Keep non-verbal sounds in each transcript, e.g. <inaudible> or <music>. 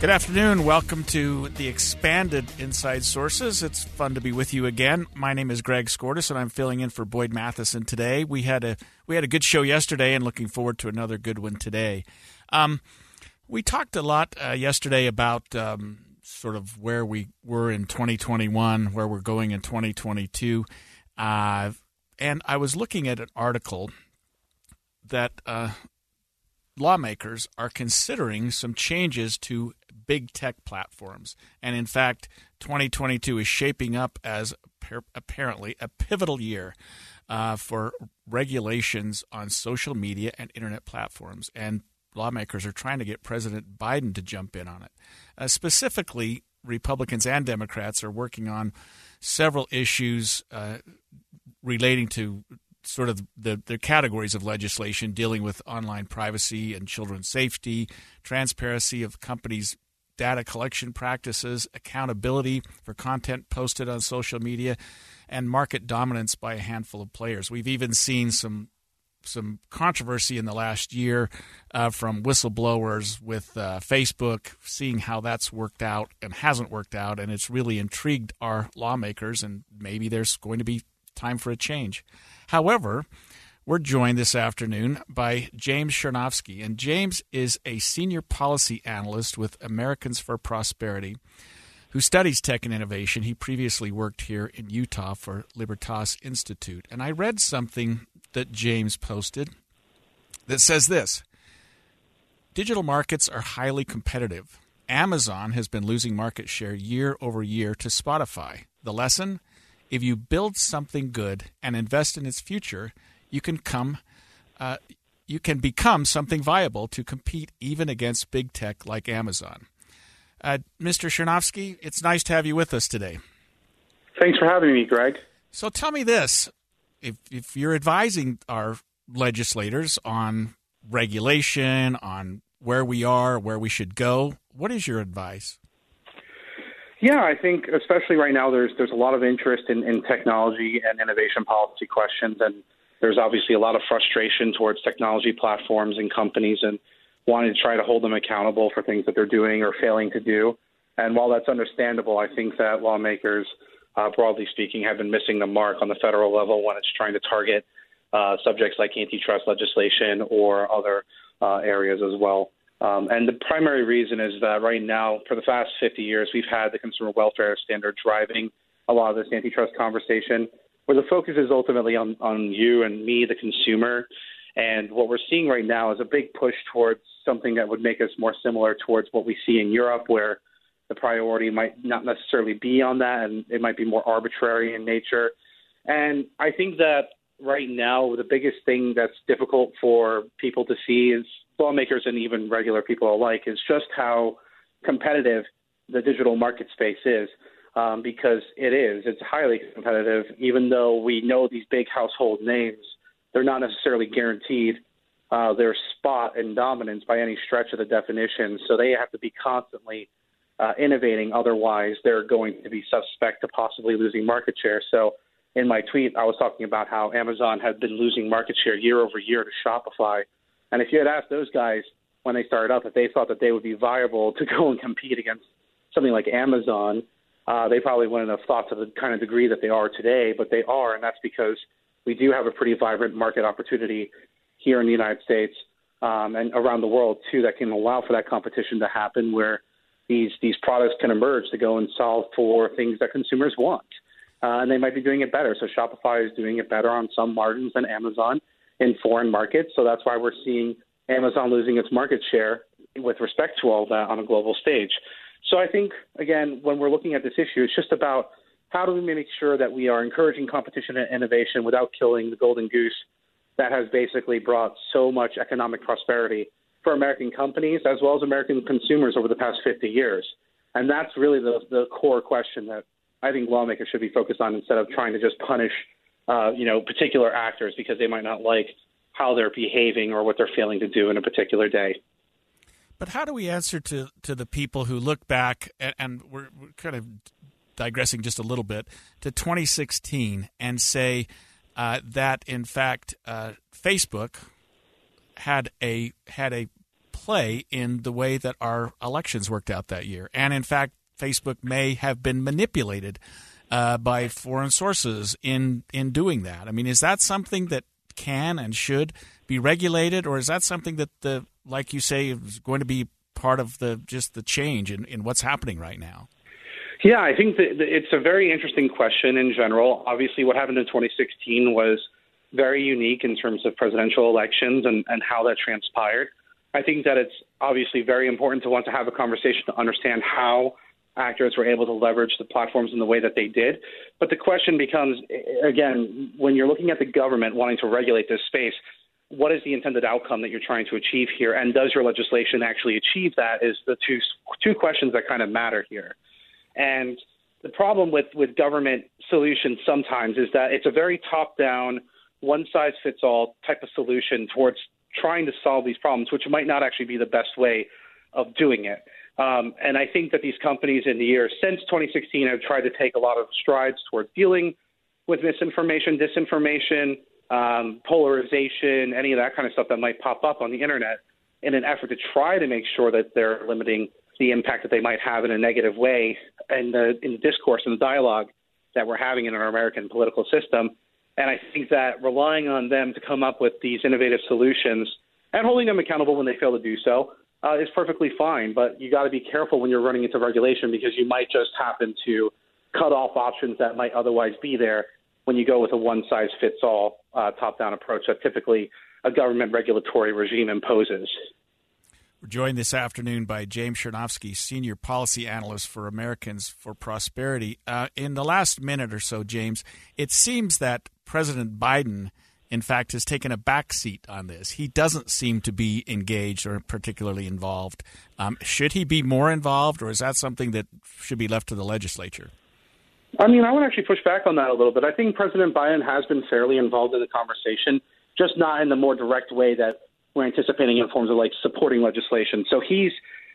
Good afternoon. Welcome to the expanded Inside Sources. It's fun to be with you again. My name is Greg Skordas, and I'm filling in for Boyd Matheson today. We had a we had a good show yesterday, and looking forward to another good one today. Um, we talked a lot uh, yesterday about um, sort of where we were in 2021, where we're going in 2022, uh, and I was looking at an article that uh, lawmakers are considering some changes to big tech platforms. And in fact, 2022 is shaping up as apparently a pivotal year uh, for regulations on social media and internet platforms. And lawmakers are trying to get President Biden to jump in on it. Uh, specifically, Republicans and Democrats are working on several issues uh, relating to sort of the, the categories of legislation dealing with online privacy and children's safety, transparency of companies' data collection practices, accountability for content posted on social media, and market dominance by a handful of players. We've even seen some some controversy in the last year uh, from whistleblowers with uh, Facebook, seeing how that's worked out and hasn't worked out, and it's really intrigued our lawmakers, and maybe there's going to be time for a change. However, we're joined this afternoon by James Czerniawski, and James is a senior policy analyst with Americans for Prosperity who studies tech and innovation. He previously worked here in Utah for Libertas Institute. And I read something that James posted that says this Digital markets are highly competitive. Amazon has been losing market share year over year to Spotify. The lesson? If you build something good and invest in its future, you can come uh, you can become something viable to compete even against big tech like Amazon. Uh, Mr. Czerniawski, it's nice to have you with us today. Thanks for having me, Greg. So tell me this: if if you're advising our legislators on regulation, on where we are, where we should go, what is your advice? Yeah, I think especially right now, there's there's a lot of interest in, in technology and innovation policy questions, and there's obviously a lot of frustration towards technology platforms and companies and wanting to try to hold them accountable for things that they're doing or failing to do. And while that's understandable, I think that lawmakers, uh, broadly speaking, have been missing the mark on the federal level when it's trying to target uh, subjects like antitrust legislation or other uh, areas as well. Um, and the primary reason is that right now, for the past 50 years, we've had the consumer welfare standard driving a lot of this antitrust conversation where the focus is ultimately on, on you and me, the consumer. And what we're seeing right now is a big push towards something that would make us more similar towards what we see in Europe, where the priority might not necessarily be on that and it might be more arbitrary in nature. And I think that right now, the biggest thing that's difficult for people to see is lawmakers and even regular people alike is just how competitive the digital market space is um, because it is. It's highly competitive. Even though we know these big household names, they're not necessarily guaranteed uh, their spot and dominance by any stretch of the definition. So they have to be constantly uh, innovating. Otherwise, they're going to be suspect to possibly losing market share. So in my tweet, I was talking about how Amazon had been losing market share year over year to Shopify. And if you had asked those guys when they started up if they thought that they would be viable <laughs> to go and compete against something like Amazon, Uh, they probably wouldn't have thought to the kind of degree that they are today, but they are, and that's because we do have a pretty vibrant market opportunity here in the United States um, and around the world too that can allow for that competition to happen, where these these products can emerge to go and solve for things that consumers want, uh, and they might be doing it better. So Shopify is doing it better on some margins than Amazon in foreign markets. So that's why we're seeing Amazon losing its market share with respect to all that on a global stage. So I think, again, when we're looking at this issue, it's just about how do we make sure that we are encouraging competition and innovation without killing the golden goose that has basically brought so much economic prosperity for American companies as well as American consumers over the past 50 years. And that's really the, the core question that I think lawmakers should be focused on instead of trying to just punish, uh, you know, particular actors because they might not like how they're behaving or what they're failing to do in a particular day. But how do we answer to, to the people who look back and, and we're, we're kind of digressing just a little bit to 2016 and say uh, that in fact uh, Facebook had a had a play in the way that our elections worked out that year, and in fact Facebook may have been manipulated uh, by foreign sources in in doing that. I mean, is that something that can and should be regulated, or is that something that the like you say, is going to be part of the just the change in, in what's happening right now? Yeah, I think that it's a very interesting question in general. Obviously, what happened in 2016 was very unique in terms of presidential elections and, and how that transpired. I think that it's obviously very important to want to have a conversation to understand how actors were able to leverage the platforms in the way that they did. But the question becomes again, when you're looking at the government wanting to regulate this space, what is the intended outcome that you're trying to achieve here, and does your legislation actually achieve that? Is the two two questions that kind of matter here. And the problem with with government solutions sometimes is that it's a very top down, one size fits all type of solution towards trying to solve these problems, which might not actually be the best way of doing it. Um, and I think that these companies in the years since 2016 have tried to take a lot of strides towards dealing with misinformation, disinformation, um, polarization, any of that kind of stuff that might pop up on the internet in an effort to try to make sure that they're limiting the impact that they might have in a negative way in the, in the discourse and the dialogue that we're having in our American political system. And I think that relying on them to come up with these innovative solutions and holding them accountable when they fail to do so uh, is perfectly fine. But you got to be careful when you're running into regulation because you might just happen to cut off options that might otherwise be there when you go with a one size fits all uh, top down approach that typically a government regulatory regime imposes. We're joined this afternoon by James Czerniawski, Senior Policy Analyst for Americans for Prosperity. Uh, in the last minute or so, James, it seems that President Biden, in fact, has taken a backseat on this. He doesn't seem to be engaged or particularly involved. Um, should he be more involved, or is that something that should be left to the legislature? I mean, I would actually push back on that a little bit. I think President Biden has been fairly involved in the conversation, just not in the more direct way that we're anticipating in forms of like supporting legislation. So he's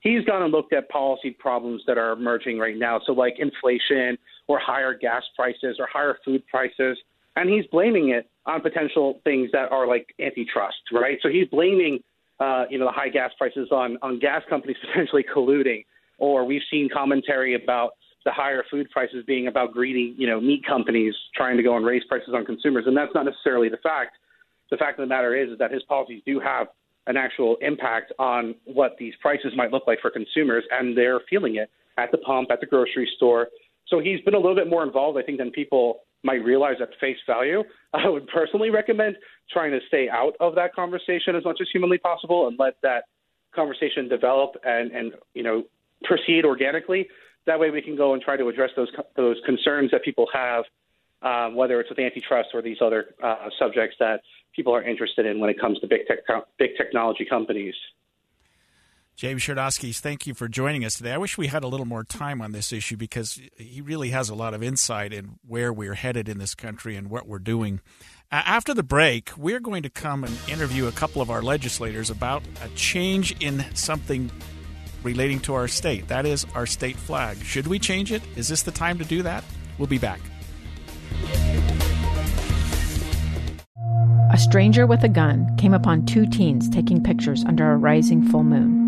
he's gone and looked at policy problems that are emerging right now. So like inflation or higher gas prices or higher food prices. And he's blaming it on potential things that are like antitrust, right? So he's blaming uh, you know, the high gas prices on on gas companies <laughs> potentially colluding. Or we've seen commentary about the higher food prices being about greedy, you know, meat companies trying to go and raise prices on consumers, and that's not necessarily the fact. The fact of the matter is, is that his policies do have an actual impact on what these prices might look like for consumers, and they're feeling it at the pump, at the grocery store. So he's been a little bit more involved, I think, than people might realize at face value. <laughs> I would personally recommend trying to stay out of that conversation as much as humanly possible and let that conversation develop and, and you know proceed organically that way, we can go and try to address those those concerns that people have, um, whether it's with antitrust or these other uh, subjects that people are interested in when it comes to big tech, big technology companies. James Czerniawski, thank you for joining us today. I wish we had a little more time on this issue because he really has a lot of insight in where we're headed in this country and what we're doing. After the break, we're going to come and interview a couple of our legislators about a change in something relating to our state. That is our state flag. Should we change it? Is this the time to do that? We'll be back. A stranger with a gun came upon two teens taking pictures under a rising full moon.